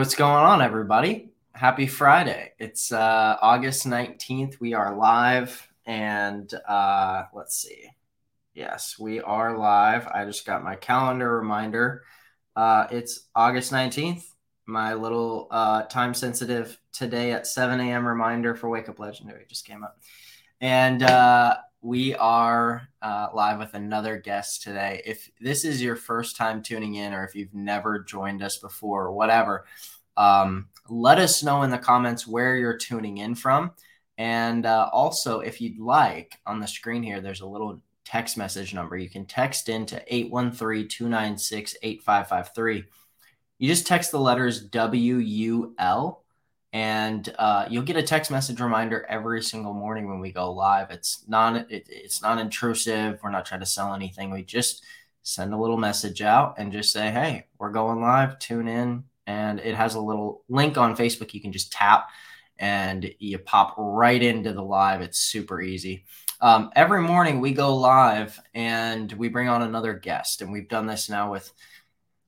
What's going on, everybody? Happy Friday. It's uh, August 19th. We are live, and uh, let's see. Yes, we are live. I just got my calendar reminder. Uh, it's August 19th, my little uh, time sensitive today at 7 a.m. reminder for Wake Up Legendary just came up. And uh, we are uh, live with another guest today. If this is your first time tuning in, or if you've never joined us before, or whatever, um, let us know in the comments where you're tuning in from. And uh, also, if you'd like, on the screen here, there's a little text message number. You can text into 813 296 8553. You just text the letters WUL and uh, you'll get a text message reminder every single morning when we go live. It's not it, it's not intrusive. We're not trying to sell anything. We just send a little message out and just say, "Hey, we're going live. Tune in." And it has a little link on Facebook. You can just tap, and you pop right into the live. It's super easy. Um, every morning we go live and we bring on another guest, and we've done this now with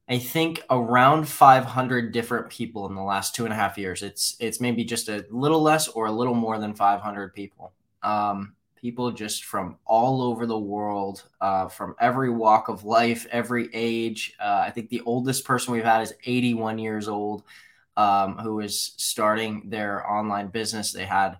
I think around 500 different people in the last two and a half years. It's it's maybe just a little less or a little more than 500 people. Um, people just from all over the world, uh, from every walk of life, every age. Uh, I think the oldest person we've had is 81 years old, um, who is starting their online business. They had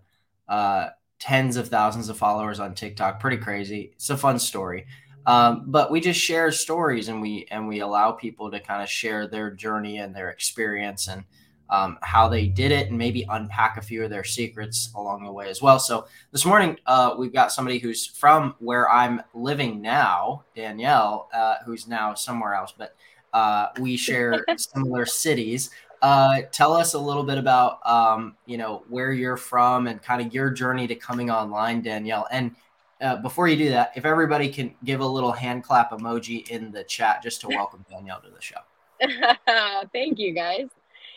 uh, tens of thousands of followers on TikTok. Pretty crazy. It's a fun story. Um, but we just share stories and we and we allow people to kind of share their journey and their experience and um, how they did it and maybe unpack a few of their secrets along the way as well. So this morning uh, we've got somebody who's from where I'm living now, Danielle, uh, who's now somewhere else, but uh, we share similar cities. Uh, tell us a little bit about um, you know where you're from and kind of your journey to coming online, Danielle, and uh, before you do that, if everybody can give a little hand clap emoji in the chat just to welcome Danielle to the show. Thank you, guys.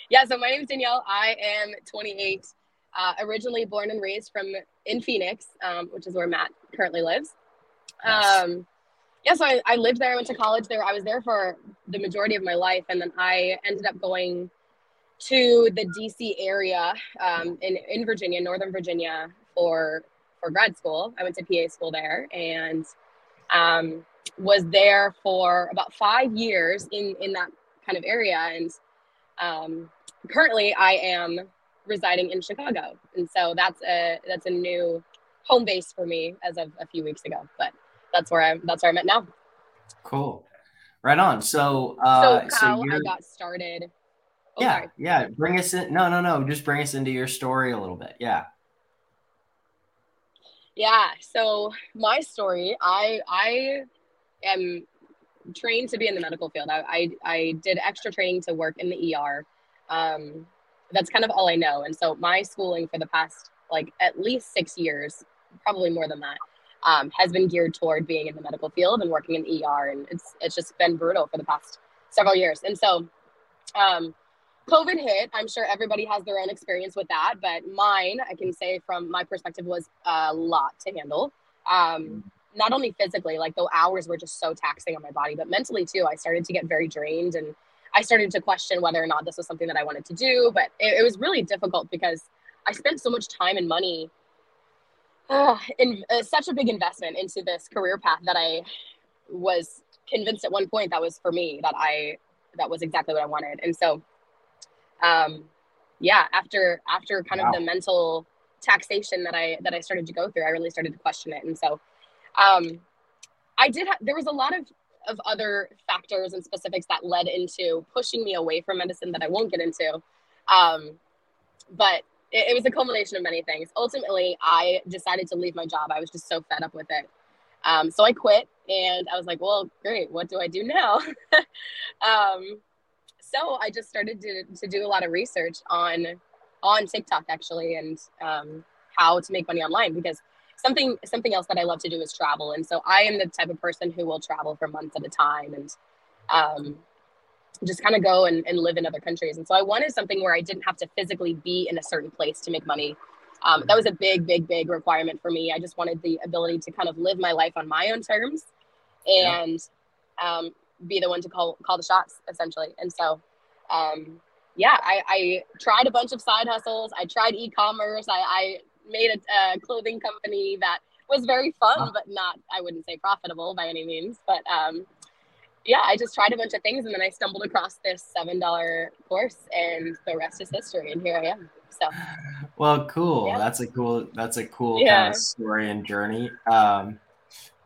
Yeah, so my name is Danielle. I am 28, uh, originally born and raised from in Phoenix, um, which is where Matt currently lives. Nice. Um, yeah, so I, I lived there. I went to college there. I was there for the majority of my life, and then I ended up going to the DC area um, in in Virginia, Northern Virginia, for for grad school. I went to PA school there and um, was there for about five years in in that kind of area. And um, currently, I am residing in Chicago, and so that's a that's a new home base for me as of a few weeks ago. But that's where I'm that's where I'm at now. Cool, right on. So uh, so how so I got started. Oh, yeah, sorry. yeah. Bring us in. No, no, no. Just bring us into your story a little bit. Yeah. Yeah. So my story, I I am trained to be in the medical field. I I, I did extra training to work in the ER. Um, that's kind of all I know. And so my schooling for the past like at least six years, probably more than that, um, has been geared toward being in the medical field and working in the ER. And it's it's just been brutal for the past several years. And so um, COVID hit. I'm sure everybody has their own experience with that, but mine, I can say from my perspective, was a lot to handle. Um, not only physically, like the hours were just so taxing on my body, but mentally too. I started to get very drained and I started to question whether or not this was something that I wanted to do. But it, it was really difficult because I spent so much time and money uh, in uh, such a big investment into this career path that I was convinced at one point that was for me, that I, that was exactly what I wanted. And so um, yeah, after after kind wow. of the mental taxation that I that I started to go through, I really started to question it. And so, um, I did. Ha- there was a lot of of other factors and specifics that led into pushing me away from medicine that I won't get into. Um, but it, it, was a culmination of many things. Ultimately, I decided to leave my job. I was just so fed up with it. Um, so I quit and I was like, well, great. What do I do now? um, so I just started to, to do a lot of research on on TikTok actually and um, how to make money online because something something else that I love to do is travel and so I am the type of person who will travel for months at a time and um, just kind of go and, and live in other countries and so I wanted something where I didn't have to physically be in a certain place to make money. Um, that was a big, big, big requirement for me. I just wanted the ability to kind of live my life on my own terms and um, be the one to call call the shots essentially. And so um, yeah, I, I tried a bunch of side hustles. I tried e-commerce. I, I made a, a clothing company that was very fun, but not, I wouldn't say profitable by any means. But um, yeah, I just tried a bunch of things and then I stumbled across this $7 course and the rest is history. And here I am. So, well, cool. Yeah. That's a cool, that's a cool yeah. kind of story and journey. Um,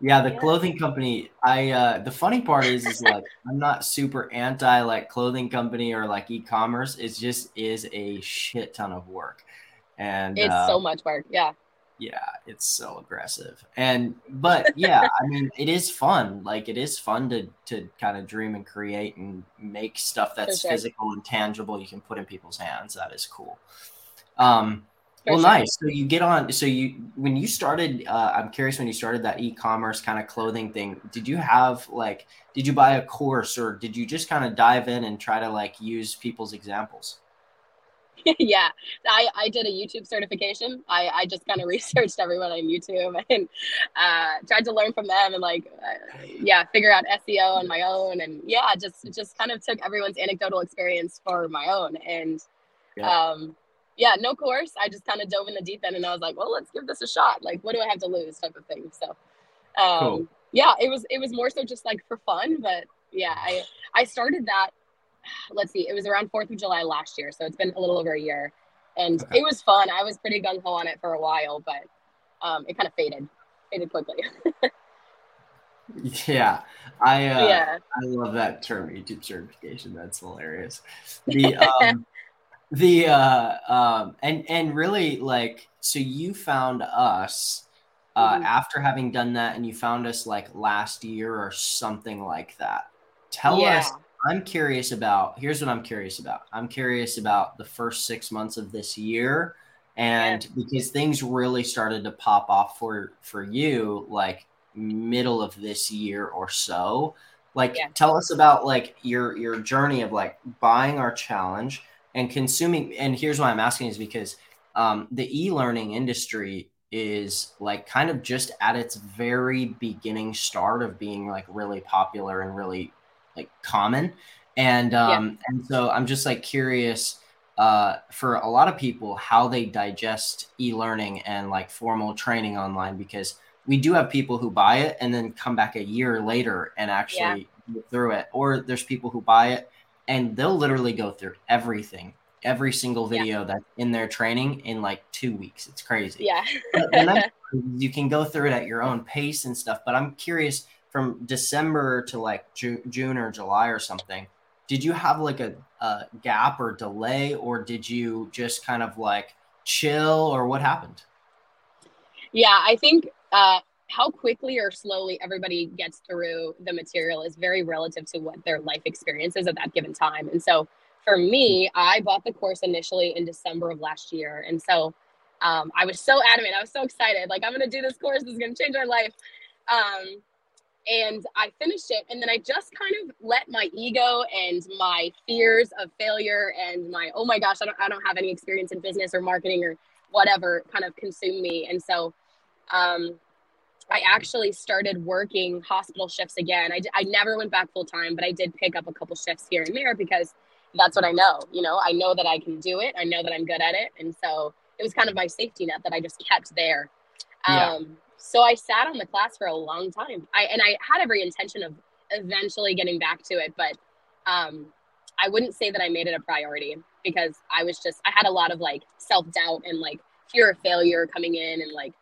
yeah, the yeah. clothing company. I uh the funny part is is like I'm not super anti like clothing company or like e-commerce. It just is a shit ton of work. And it's uh, so much work. Yeah. Yeah, it's so aggressive. And but yeah, I mean it is fun. Like it is fun to to kind of dream and create and make stuff that's sure. physical and tangible you can put in people's hands. That is cool. Um well, sure. nice. So you get on. So you, when you started, uh, I'm curious when you started that e-commerce kind of clothing thing. Did you have like, did you buy a course or did you just kind of dive in and try to like use people's examples? yeah, I, I did a YouTube certification. I, I just kind of researched everyone on YouTube and uh, tried to learn from them and like, uh, yeah, figure out SEO on my own. And yeah, just just kind of took everyone's anecdotal experience for my own. And yeah. um, yeah, no course. I just kind of dove in the deep end and I was like, well, let's give this a shot. Like, what do I have to lose type of thing. So, um, cool. yeah, it was, it was more so just like for fun, but yeah, I, I started that, let's see, it was around 4th of July last year. So it's been a little over a year and okay. it was fun. I was pretty gung ho on it for a while, but um, it kind of faded, faded quickly. yeah, I uh, yeah. I love that term YouTube certification. That's hilarious. The um, the uh um and and really like so you found us uh mm-hmm. after having done that and you found us like last year or something like that tell yeah. us i'm curious about here's what i'm curious about i'm curious about the first six months of this year and yeah. because things really started to pop off for for you like middle of this year or so like yeah. tell us about like your your journey of like buying our challenge and consuming and here's why i'm asking is because um, the e-learning industry is like kind of just at its very beginning start of being like really popular and really like common and um yeah. and so i'm just like curious uh for a lot of people how they digest e-learning and like formal training online because we do have people who buy it and then come back a year later and actually yeah. go through it or there's people who buy it and they'll literally go through everything every single video yeah. that's in their training in like two weeks it's crazy yeah you can go through it at your own pace and stuff but i'm curious from december to like Ju- june or july or something did you have like a, a gap or delay or did you just kind of like chill or what happened yeah i think uh how quickly or slowly everybody gets through the material is very relative to what their life experience is at that given time. And so for me, I bought the course initially in December of last year. And so um, I was so adamant. I was so excited. Like, I'm going to do this course. This is going to change my life. Um, and I finished it. And then I just kind of let my ego and my fears of failure and my, oh my gosh, I don't, I don't have any experience in business or marketing or whatever kind of consume me. And so um, I actually started working hospital shifts again. I, I never went back full time, but I did pick up a couple shifts here and there because that's what I know. You know, I know that I can do it. I know that I'm good at it. And so it was kind of my safety net that I just kept there. Yeah. So I sat on the class for a long time. I and I had every intention of eventually getting back to it, but um, I wouldn't say that I made it a priority because I was just I had a lot of like self doubt and like fear of failure coming in and like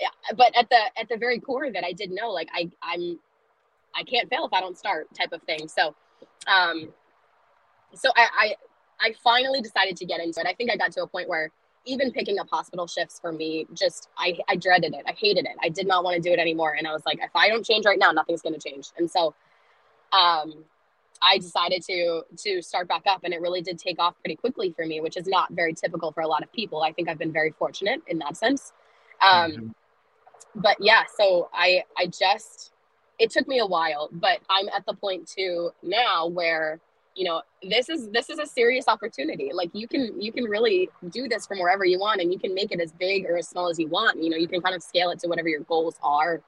yeah. But at the at the very core of it, I did know like I I'm I can't fail if I don't start type of thing. So um, so I, I I finally decided to get into it. I think I got to a point where even picking up hospital shifts for me, just I, I dreaded it. I hated it. I did not want to do it anymore. And I was like, if I don't change right now, nothing's going to change. And so, um, I decided to to start back up, and it really did take off pretty quickly for me, which is not very typical for a lot of people. I think I've been very fortunate in that sense. Um, mm-hmm. But yeah, so I I just it took me a while, but I'm at the point too now where you know this is this is a serious opportunity. Like you can you can really do this from wherever you want and you can make it as big or as small as you want. You know you can kind of scale it to whatever your goals are.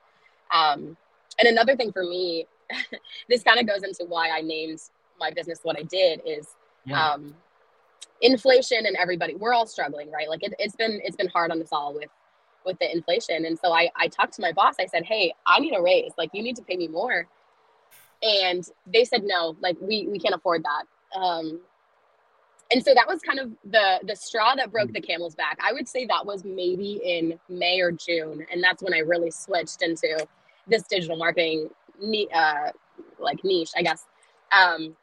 Um, and another thing for me this kind of goes into why i named my business what i did is yeah. um, inflation and everybody we're all struggling right? Like it, it's been it's been hard on us all with with the inflation. And so i i talked to my boss. I said hey i need a raise. Like you need to pay me more and they said no like we we can't afford that um and so that was kind of the the straw that broke the camel's back i would say that was maybe in may or june and that's when i really switched into this digital marketing uh like niche i guess um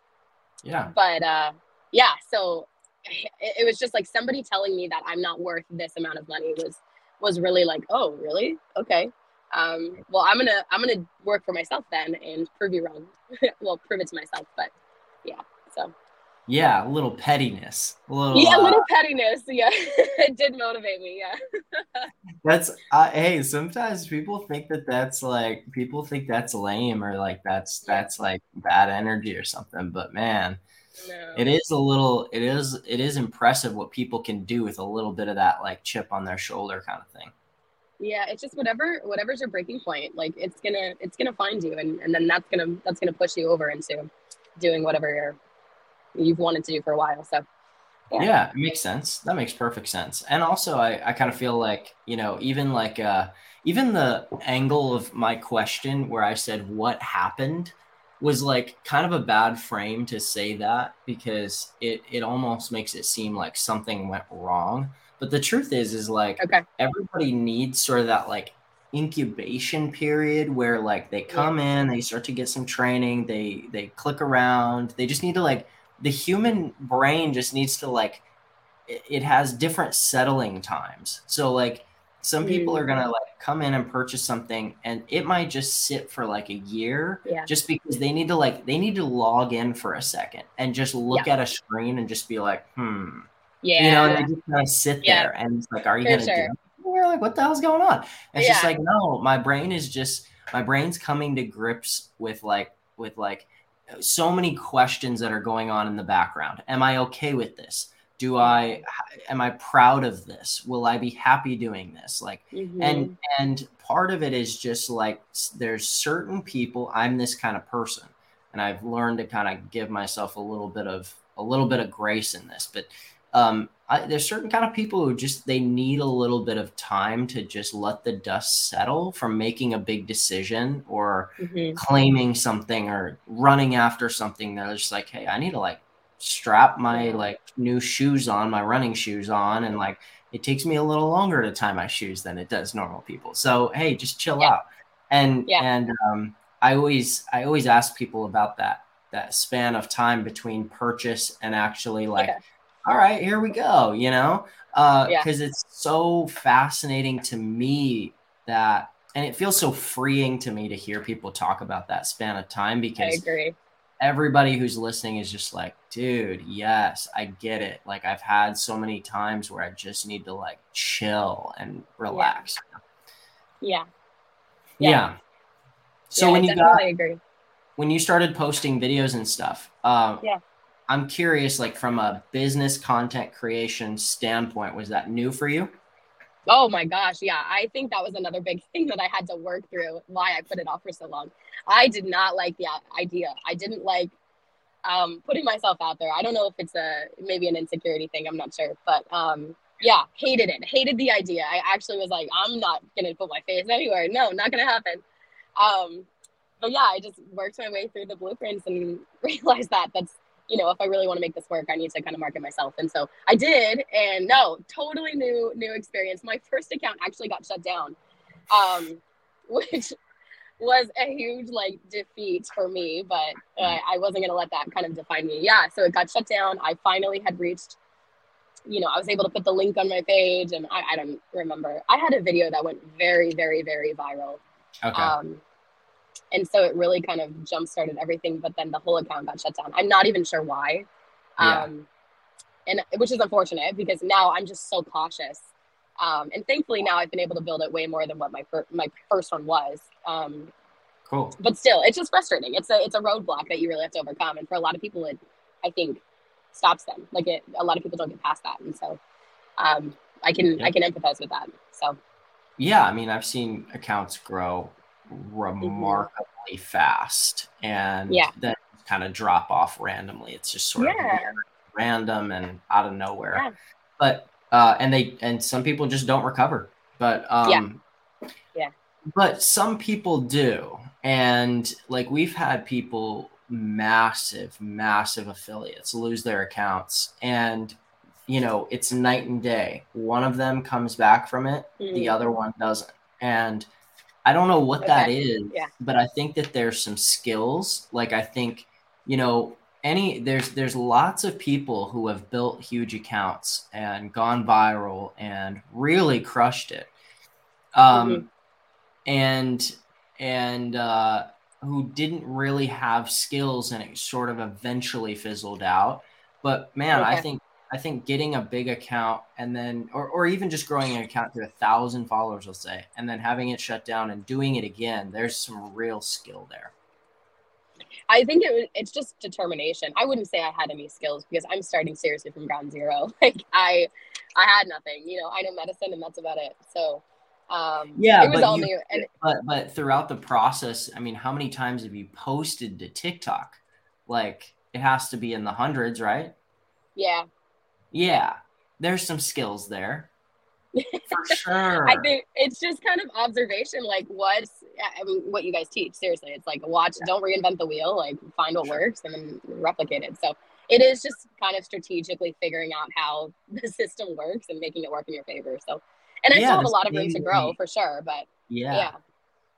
yeah but uh yeah so it, it was just like somebody telling me that I'm not worth this amount of money was was really like, oh, really? Okay. Um, well, I'm gonna I'm gonna work for myself then and prove you wrong. well, prove it to myself, but yeah. So. Yeah, a little pettiness. A little, yeah, a little uh, pettiness. Yeah, it did motivate me. Yeah. that's uh, hey. Sometimes people think that that's like people think that's lame or like that's that's like bad energy or something. But man, no. It is a little it is it is impressive what people can do with a little bit of that like chip on their shoulder kind of thing. Yeah, it's just whatever whatever's your breaking point, like it's gonna it's gonna find you and, and then that's gonna that's gonna push you over into doing whatever you're you've wanted to do for a while. So yeah. yeah, it makes sense. That makes perfect sense. And also I, I kind of feel like, you know, even like uh even the angle of my question where I said what happened was like kind of a bad frame to say that because it it almost makes it seem like something went wrong. But the truth is is like okay. everybody needs sort of that like incubation period where like they come yeah. in, they start to get some training, they they click around, they just need to like the human brain just needs to like it, has different settling times. So like some people are gonna like come in and purchase something and it might just sit for like a year yeah. just because they need to like they need to log in for a second and just look yeah. at a screen and just be like hmm yeah you know and they just kind of sit yeah. there and it's like are you gonna sure. do we're like what the hell's going on? And it's just like no my brain is just my brain's coming to grips with like with like so many questions that are going on in the background. Am i okay with this? Do i am i proud of this? Will i be happy doing this? Like mm-hmm. and and part of it is just like there's certain people i'm this kind of person and i've learned to kind of give myself a little bit of a little bit of grace in this but um I, there's certain kind of people who just they need a little bit of time to just let the dust settle from making a big decision or mm-hmm. claiming something or running after something they're just like hey i need to like strap my like new shoes on, my running shoes on, and like it takes me a little longer to tie my shoes than it does normal people. So hey, just chill yeah. out. And yeah. and um, I always I always ask people about that that span of time between purchase and actually like, yeah. All right, here we go, you know, because uh, it's so fascinating to me that and it feels so freeing to me to hear people talk about that span of time because everybody who's listening is just like, dude, yes, I get it. Like I've had so many times where I just need to like chill and relax. Yeah. Yeah. yeah. So yeah, when you got, agree. when you started posting videos and stuff, um, yeah. I'm curious, like from a business content creation standpoint, was that new for you? Oh my gosh, yeah. I think that was another big thing that I had to work through why I put it off for so long. I did not like the idea. I didn't like um, putting myself out there. I don't know if it's a maybe an insecurity thing. I'm not sure, but um, yeah, hated it. Hated the idea. I actually was like, I'm not gonna put my face anywhere. No, not gonna happen. Um, but yeah, I just worked my way through the blueprints and realized that that's you know if I really want to make this work, I need to kind of market myself. And so I did. And no, totally new new experience. My first account actually got shut down, um, which was a huge like defeat for me, but uh, I wasn't gonna let that kind of define me. Yeah, so it got shut down. I finally had reached, you know, I was able to put the link on my page, and I, I don't remember. I had a video that went very, very, very viral. Okay. Um, and so it really kind of jump started everything, but then the whole account got shut down. I'm not even sure why. Yeah. Um, and which is unfortunate because now I'm just so cautious um, and thankfully now I've been able to build it way more than what my fir- my first one was. Um, cool. But still, it's just frustrating. It's a it's a roadblock that you really have to overcome, and for a lot of people, it I think stops them. Like it, a lot of people don't get past that, and so um, I can I can empathize with that. So. Yeah, I mean, I've seen accounts grow remarkably mm-hmm. fast, and yeah. then kind of drop off randomly. It's just sort yeah. of random and out of nowhere. Yeah. But uh, and they and some people just don't recover. But um, yeah. yeah. But some people do, and like we've had people massive, massive affiliates lose their accounts, and you know it's night and day. One of them comes back from it, mm. the other one doesn't, and I don't know what okay. that is, yeah. but I think that there's some skills. Like I think, you know, any there's there's lots of people who have built huge accounts and gone viral and really crushed it. Um mm-hmm. and and uh who didn't really have skills and it sort of eventually fizzled out. But man, okay. I think I think getting a big account and then, or, or even just growing an account to a thousand followers, let's say, and then having it shut down and doing it again, there's some real skill there. I think it it's just determination. I wouldn't say I had any skills because I'm starting seriously from ground zero. Like I, I had nothing, you know, I know medicine and that's about it. So, um, yeah, it was all you, new. And but, but throughout the process, I mean, how many times have you posted to TikTok? Like it has to be in the hundreds, right? Yeah yeah, there's some skills there. For sure. I think it's just kind of observation, like what's I mean, what you guys teach. Seriously, it's like watch, yeah. don't reinvent the wheel. Like find what sure. works and then replicate it. So it is just kind of strategically figuring out how the system works and making it work in your favor. So, and I yeah, still have a lot of room to grow for sure. But yeah, yeah,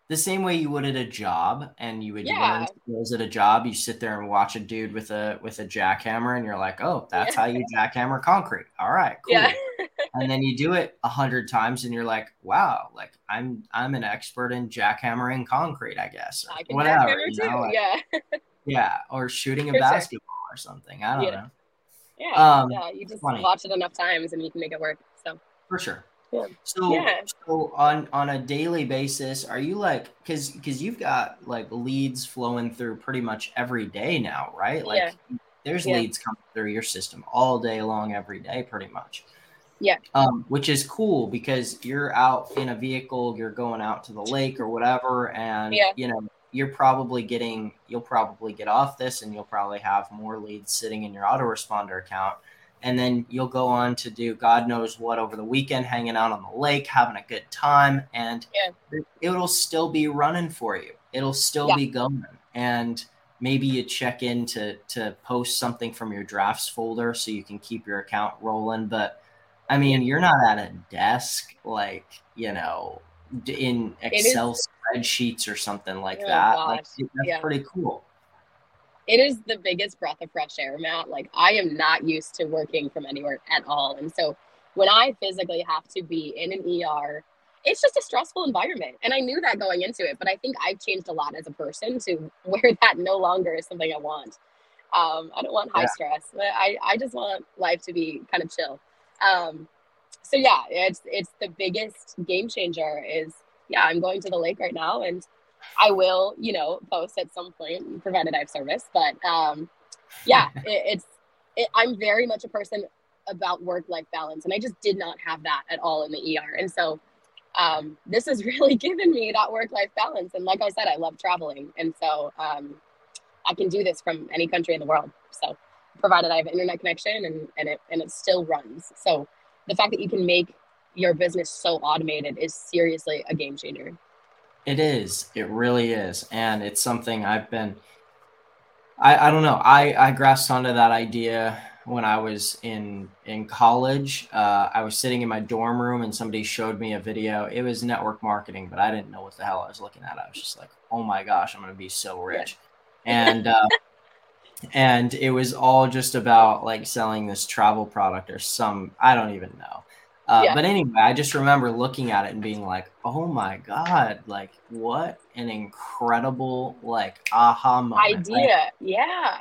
the same way you would at a job and you would yeah. learn skills at a job you sit there and watch a dude with a with a jackhammer and you're like oh that's yeah. how you jackhammer concrete all right cool yeah. and then you do it a hundred times and you're like wow like i'm i'm an expert in jackhammering concrete i guess I can whatever you know, like, yeah yeah or shooting a For basketball sure. or something i don't yeah. know yeah um, yeah you just funny. watch it enough times and you can make it work so for sure so, yeah. so on on a daily basis, are you like because because you've got like leads flowing through pretty much every day now, right? Like yeah. there's yeah. leads coming through your system all day long, every day, pretty much. Yeah. Um, which is cool because you're out in a vehicle, you're going out to the lake or whatever, and yeah. you know you're probably getting you'll probably get off this and you'll probably have more leads sitting in your autoresponder account and then you'll go on to do God knows what over the weekend, hanging out on the lake, having a good time, and yeah. it'll still be running for you. It'll still yeah. be going, and maybe you check in to to post something from your drafts folder so you can keep your account rolling. But I mean, you're not at a desk like you know in Excel spreadsheets or something like oh, that. Like that's yeah. pretty cool it is the biggest breath of fresh air, Matt. Like I am not used to working from anywhere at all. And so when I physically have to be in an ER, it's just a stressful environment. And I knew that going into it, but I think I've changed a lot as a person to where that no longer is something I want. Um, I don't want high yeah. stress. I, I just want life to be kind of chill. Um, so yeah, it's it's the biggest game changer is yeah, I'm going to the lake right now and I will, you know, post at some point, provided I have service. But um, yeah, it, it's it, I'm very much a person about work life balance, and I just did not have that at all in the ER. And so um, this has really given me that work life balance. And like I said, I love traveling, and so um, I can do this from any country in the world. So provided I have internet connection and and it and it still runs. So the fact that you can make your business so automated is seriously a game changer. It is. It really is. And it's something I've been I, I don't know. I, I grasped onto that idea when I was in in college. Uh, I was sitting in my dorm room and somebody showed me a video. It was network marketing, but I didn't know what the hell I was looking at. I was just like, "Oh my gosh, I'm going to be so rich," and uh, and it was all just about like selling this travel product or some I don't even know. Uh, yeah. But anyway, I just remember looking at it and being like, "Oh my god! Like, what an incredible like aha moment!" Idea, like, yeah.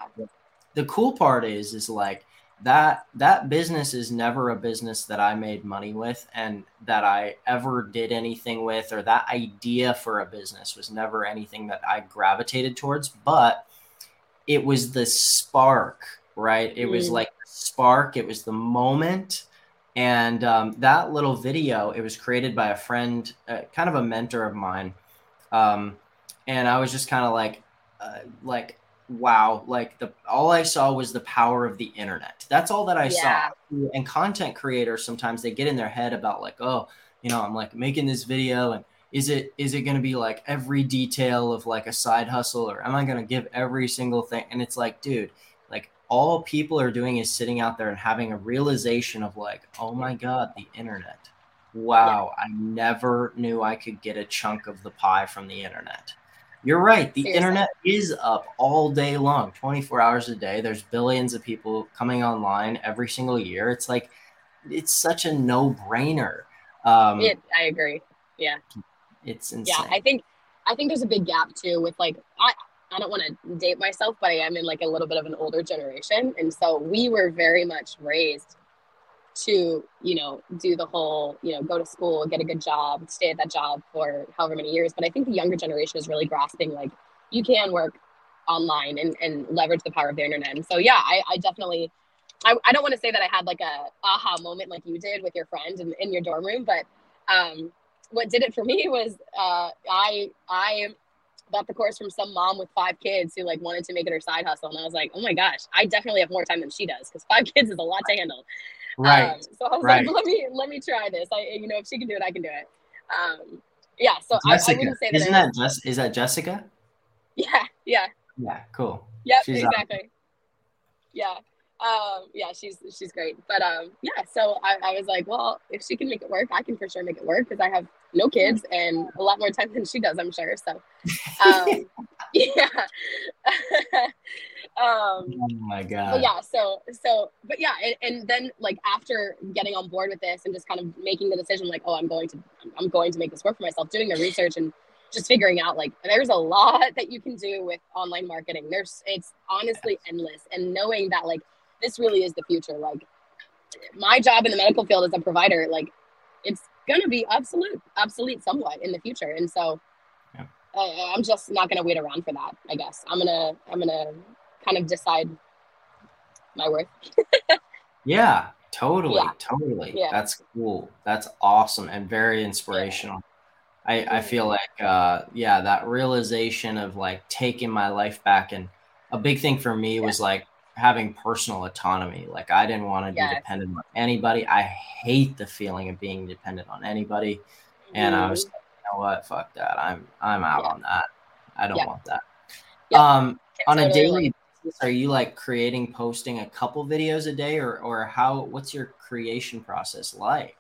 The cool part is, is like that that business is never a business that I made money with, and that I ever did anything with, or that idea for a business was never anything that I gravitated towards. But it was the spark, right? It mm. was like spark. It was the moment and um, that little video, it was created by a friend, uh, kind of a mentor of mine. Um, and I was just kind of like, uh, like wow, like the all I saw was the power of the internet. That's all that I Yeah. saw. And content creators sometimes they get in their head about like, oh, you know, I'm like making this video and is it is it going to be like every detail of like a side hustle or am I going to give every single thing? And it's like, dude, all people are doing is sitting out there and having a realization of like, oh my god, the internet. Wow, I never knew I could get a chunk of the pie from the internet. You're right. The Seriously. internet is up all day long, 24 hours a day. There's billions of people coming online every single year. It's like, it's such a no brainer. Um, It, I agree. Yeah. It's insane. Yeah, I think I think there's a big gap too with like I I don't want to date myself, but I am in like a little bit of an older generation, and so we were very much raised to you know do the whole you know go to school, get a good job, stay at that job for however many years. But I think the younger generation is really grasping like you can work online and, and leverage the power of the internet. And so yeah, I, I definitely I, I don't want to say that I had like a aha moment like you did with your friend in, in your dorm room, but um what did it for me was uh, I I bought the course from some mom with five kids who like wanted to make it her side hustle, and I was like, oh my gosh, I definitely have more time than she does because five kids is a lot to handle. right. Um, so I was right. like, let me let me try this. I you know if she can do it, I can do it. Um, yeah. So I, I wouldn't say that. Isn't that Jess? Is that Jessica? Yeah. Yeah. Yeah, cool. Yep. She's, um, exactly. Yeah. Um, yeah, she's she's great. But um, yeah, so I, I was like, well, if she can make it work, I can for sure make it work because I have no kids and a lot more time than she does, I'm sure. So um, yeah. um, Oh my god. but yeah, so so but yeah, and, and then like after getting on board with this and just kind of making the decision, like, oh, I'm going to I'm going to make this work for myself, doing the research and just figuring out like there's a lot that you can do with online marketing. There's it's honestly endless, and knowing that like this really is the future. Like my job in the medical field as a provider, like it's gonna be obsolete, obsolete somewhat in the future, and so. Yeah. I, I'm just not gonna wait around for that. I guess I'm gonna I'm gonna kind of decide my worth. Yeah, totally, Yeah. totally. Yeah. That's cool. That's awesome and very inspirational. I, I Mhm. feel like uh yeah, that realization of like taking my life back and a big thing for me was like having personal autonomy. Like I didn't want to be dependent on anybody. I hate the feeling of being dependent on anybody. And I was like, you know what, fuck that. I'm I'm out Yeah. on that. I don't Yeah. want that. Yeah. Um on a daily like- basis, are you like creating posting a couple videos a day or or how what's your creation process like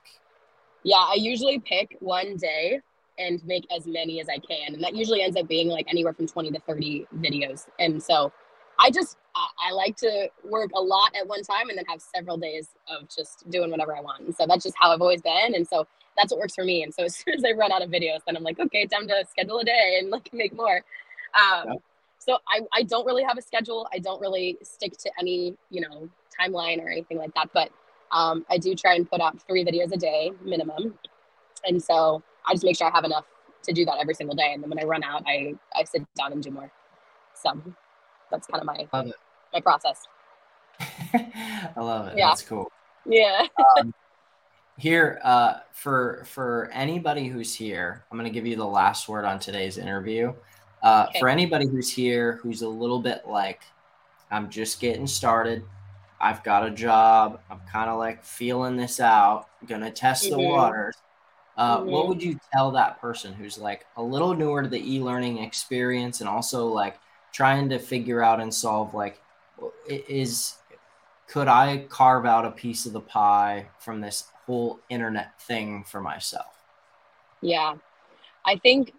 Yeah, I usually pick one day and make as many as I can. And that usually ends up being like anywhere from 20 to 30 videos. And so I just, I, I like to work a lot at one time and then have several days of just doing whatever I want. And so that's just how I've always been. And so that's what works for me. And so as soon as I run out of videos, then I'm like, okay, time to schedule a day and like make more. Um, Yep. So I, I don't really have a schedule. I don't really stick to any, you know, timeline or anything like that. But um, I do try and put out three videos a day minimum. And so I just make sure I have enough to do that every single day. And then when I run out, I, I sit down and do more. So that's kind of my my process. i love it Yeah. that's cool Yeah. here uh for for anybody who's here i'm going to give you the last word on today's interview uh Okay. for anybody who's here who's a little bit like i'm just getting started i've got a job i'm kind of like feeling this out gonna test the Mhm. waters uh, what Mhm. would you tell that person who's like a little newer to the e-learning experience and also like trying to figure out and solve like is could i carve out a piece of the pie from this whole internet thing for myself Yeah. I think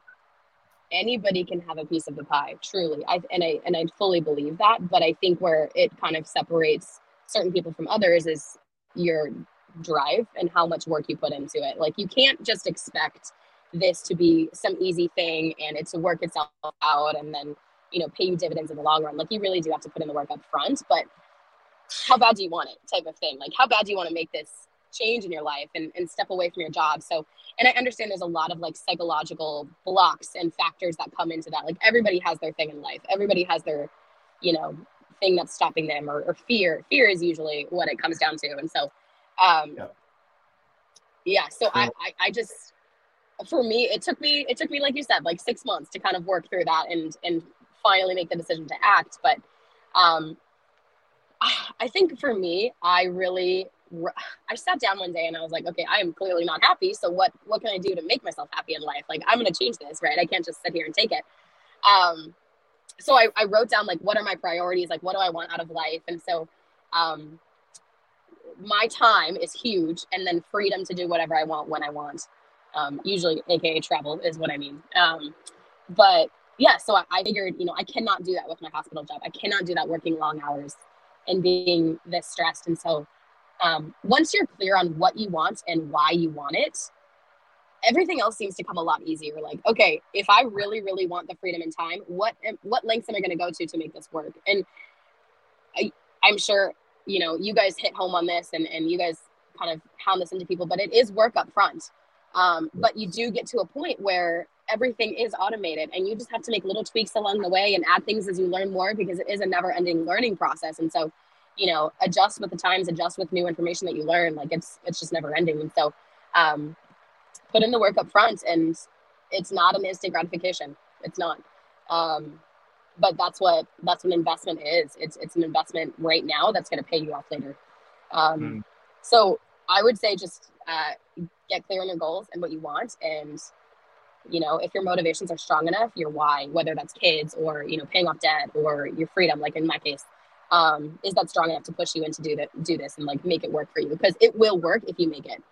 anybody can have a piece of the pie, truly. I and I and I fully believe that, but I think where it kind of separates certain people from others is your drive and how much work you put into it. Like you can't just expect this to be some easy thing and it to work itself out and then, you know, pay you dividends in the long run. Like you really do have to put in the work up front, but how bad do you want it type of thing? Like how bad do you want to make this change in your life and, and step away from your job? So and I understand there's a lot of like psychological blocks and factors that come into that. Like everybody has their thing in life. Everybody has their, you know, thing that's stopping them or, or fear. Fear is usually what it comes down to. And so, um, Yep. yeah. So I, I, I just, for me, it took me, it took me, like you said, like six months to kind of work through that and, and finally make the decision to act. But um, I think for me, I really I sat down one day and I was like, okay, I am clearly not happy. So what what can I do to make myself happy in life? Like I'm gonna change this, right? I can't just sit here and take it. Um, so I, I wrote down like what are my priorities, like what do I want out of life, and so um, my time is huge, and then freedom to do whatever I want when I want. Um, usually, aka travel, is what I mean. Um, but yeah, so I, I figured, you know, I cannot do that with my hospital job. I cannot do that working long hours and being this stressed. And so um, once you're clear on what you want and why you want it, everything else seems to come a lot easier. Like, okay, if I really, really want the freedom and time, what what lengths am I going to go to to make this work? And I, I'm sure you know you guys hit home on this, and and you guys kind of pound this into people, but it is work up front. Um, but you do get to a point where everything is automated and you just have to make little tweaks along the way and add things as you learn more because it is a never ending learning process. And so you know adjust with the times adjust with new information that you learn. Like it's it's just never ending and so um, put in the work up front and it's not an instant gratification. It's not. Um, but that's what that's what investment is. It's it's an investment right now that's going to pay you off later. Um, mm. so i would say just uh, get clear on your goals and what you want and you know if your motivations are strong enough your why whether that's kids or you know paying off debt or your freedom like in my case um, is that strong enough to push you into do that do this and like make it work for you? Because it will work if you make it.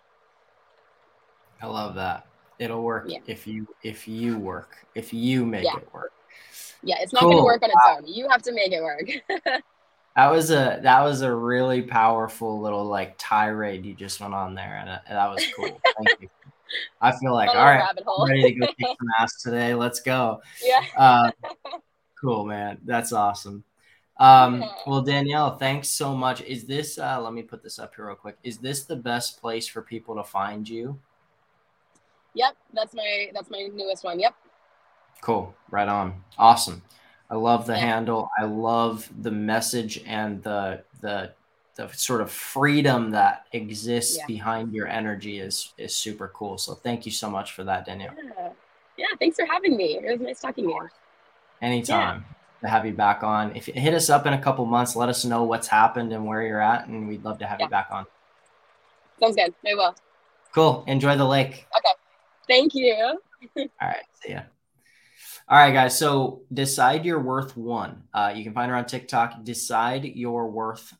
I love that. It'll work yeah. if you if you work if you make yeah. it work. Yeah it's not cool. going to work on its own. You have to make it work. That was a that was a really powerful little like tirade you just went on there and, uh, that was cool. Thank you I feel like all right, I'm ready to go kick some ass today. Let's go. Yeah. Uh, cool, man. That's awesome. Um, well, Danielle, thanks so much. Is this? Uh, let me put this up here real quick. Is this the best place for people to find you? Yep, that's my that's my newest one. Yep. Cool. Right on. Awesome. I love the yeah. handle. I love the message and the the the sort of freedom that exists yeah. behind your energy is is super cool. So thank you so much for that, Danielle. Yeah, yeah thanks for having me. It was nice talking to you. Anytime yeah. to have you back on. If you hit us up in a couple months, let us know what's happened and where you're at, and we'd love to have you back on. Sounds good. I will. Cool. Enjoy the lake. Okay. Thank you. All right. See ya. All right, guys. So decide your worth one. Uh, you can find her on TikTok. Decide your worth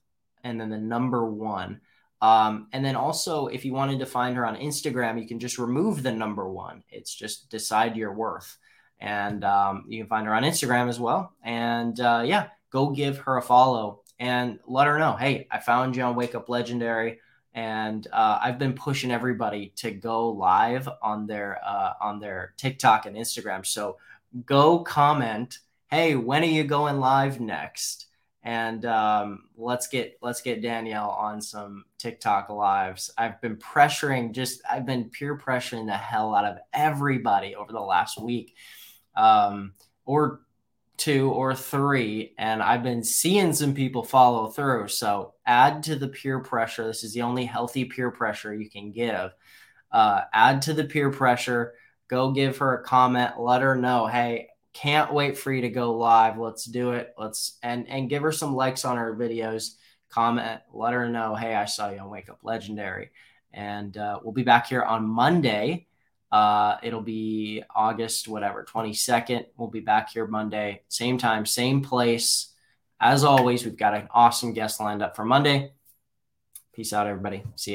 and then the number one. Um, and then also, if you wanted to find her on Instagram, you can just remove the number one. It's just decide your worth. And um, you can find her on Instagram as well. And uh, yeah, go give her a follow and let her know hey, I found you on Wake Up Legendary. And uh, I've been pushing everybody to go live on their uh, on their TikTok and Instagram. So go comment. Hey, when are you going live next? And um, let's get let's get Danielle on some TikTok lives. I've been pressuring just I've been peer pressuring the hell out of everybody over the last week, um, or two or three, and I've been seeing some people follow through. So add to the peer pressure. This is the only healthy peer pressure you can give. Uh, add to the peer pressure. Go give her a comment. Let her know, hey, can't wait for you to go live. Let's do it. Let's and and give her some likes on her videos. Comment, let her know, hey, I saw you on Wake Up Legendary. And uh, we'll be back here on Monday. Uh, it'll be August, whatever, 22nd. We'll be back here Monday, same time, same place. As always, we've got an awesome guest lined up for Monday. Peace out, everybody. See ya.